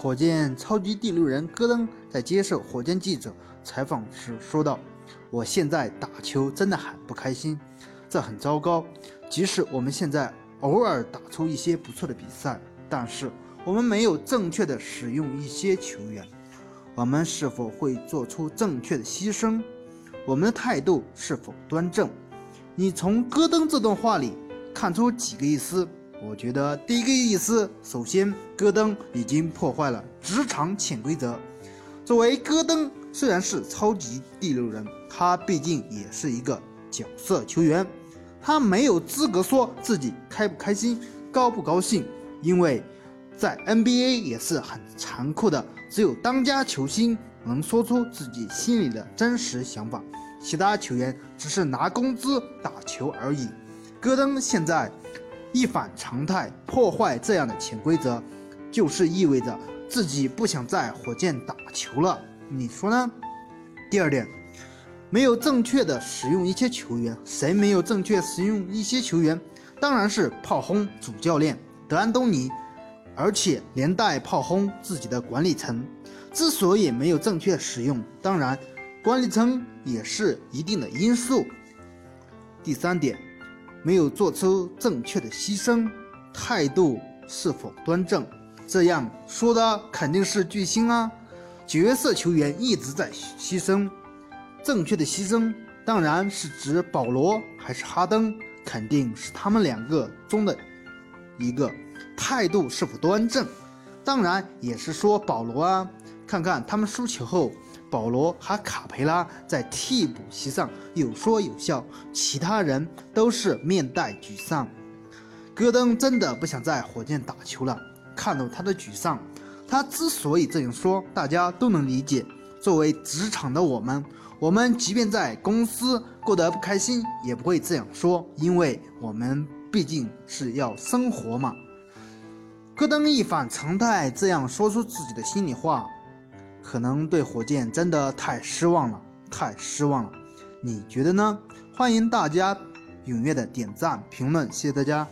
火箭超级第六人戈登在接受火箭记者采访时说道：“我现在打球真的很不开心，这很糟糕。即使我们现在偶尔打出一些不错的比赛，但是我们没有正确的使用一些球员。我们是否会做出正确的牺牲？我们的态度是否端正？你从戈登这段话里看出几个意思？”我觉得第一个意思，首先，戈登已经破坏了职场潜规则。作为戈登，虽然是超级第六人，他毕竟也是一个角色球员，他没有资格说自己开不开心、高不高兴，因为在 NBA 也是很残酷的，只有当家球星能说出自己心里的真实想法，其他球员只是拿工资打球而已。戈登现在。一反常态，破坏这样的潜规则，就是意味着自己不想在火箭打球了。你说呢？第二点，没有正确的使用一些球员，谁没有正确使用一些球员？当然是炮轰主教练德安东尼，而且连带炮轰自己的管理层。之所以没有正确使用，当然管理层也是一定的因素。第三点。没有做出正确的牺牲，态度是否端正？这样说的肯定是巨星啊，角色球员一直在牺牲。正确的牺牲当然是指保罗还是哈登，肯定是他们两个中的一个。态度是否端正？当然也是说保罗啊。看看他们输球后。保罗和卡佩拉在替补席上有说有笑，其他人都是面带沮丧。戈登真的不想在火箭打球了。看到他的沮丧，他之所以这样说，大家都能理解。作为职场的我们，我们即便在公司过得不开心，也不会这样说，因为我们毕竟是要生活嘛。戈登一反常态，这样说出自己的心里话。可能对火箭真的太失望了，太失望了，你觉得呢？欢迎大家踊跃的点赞评论，谢谢大家。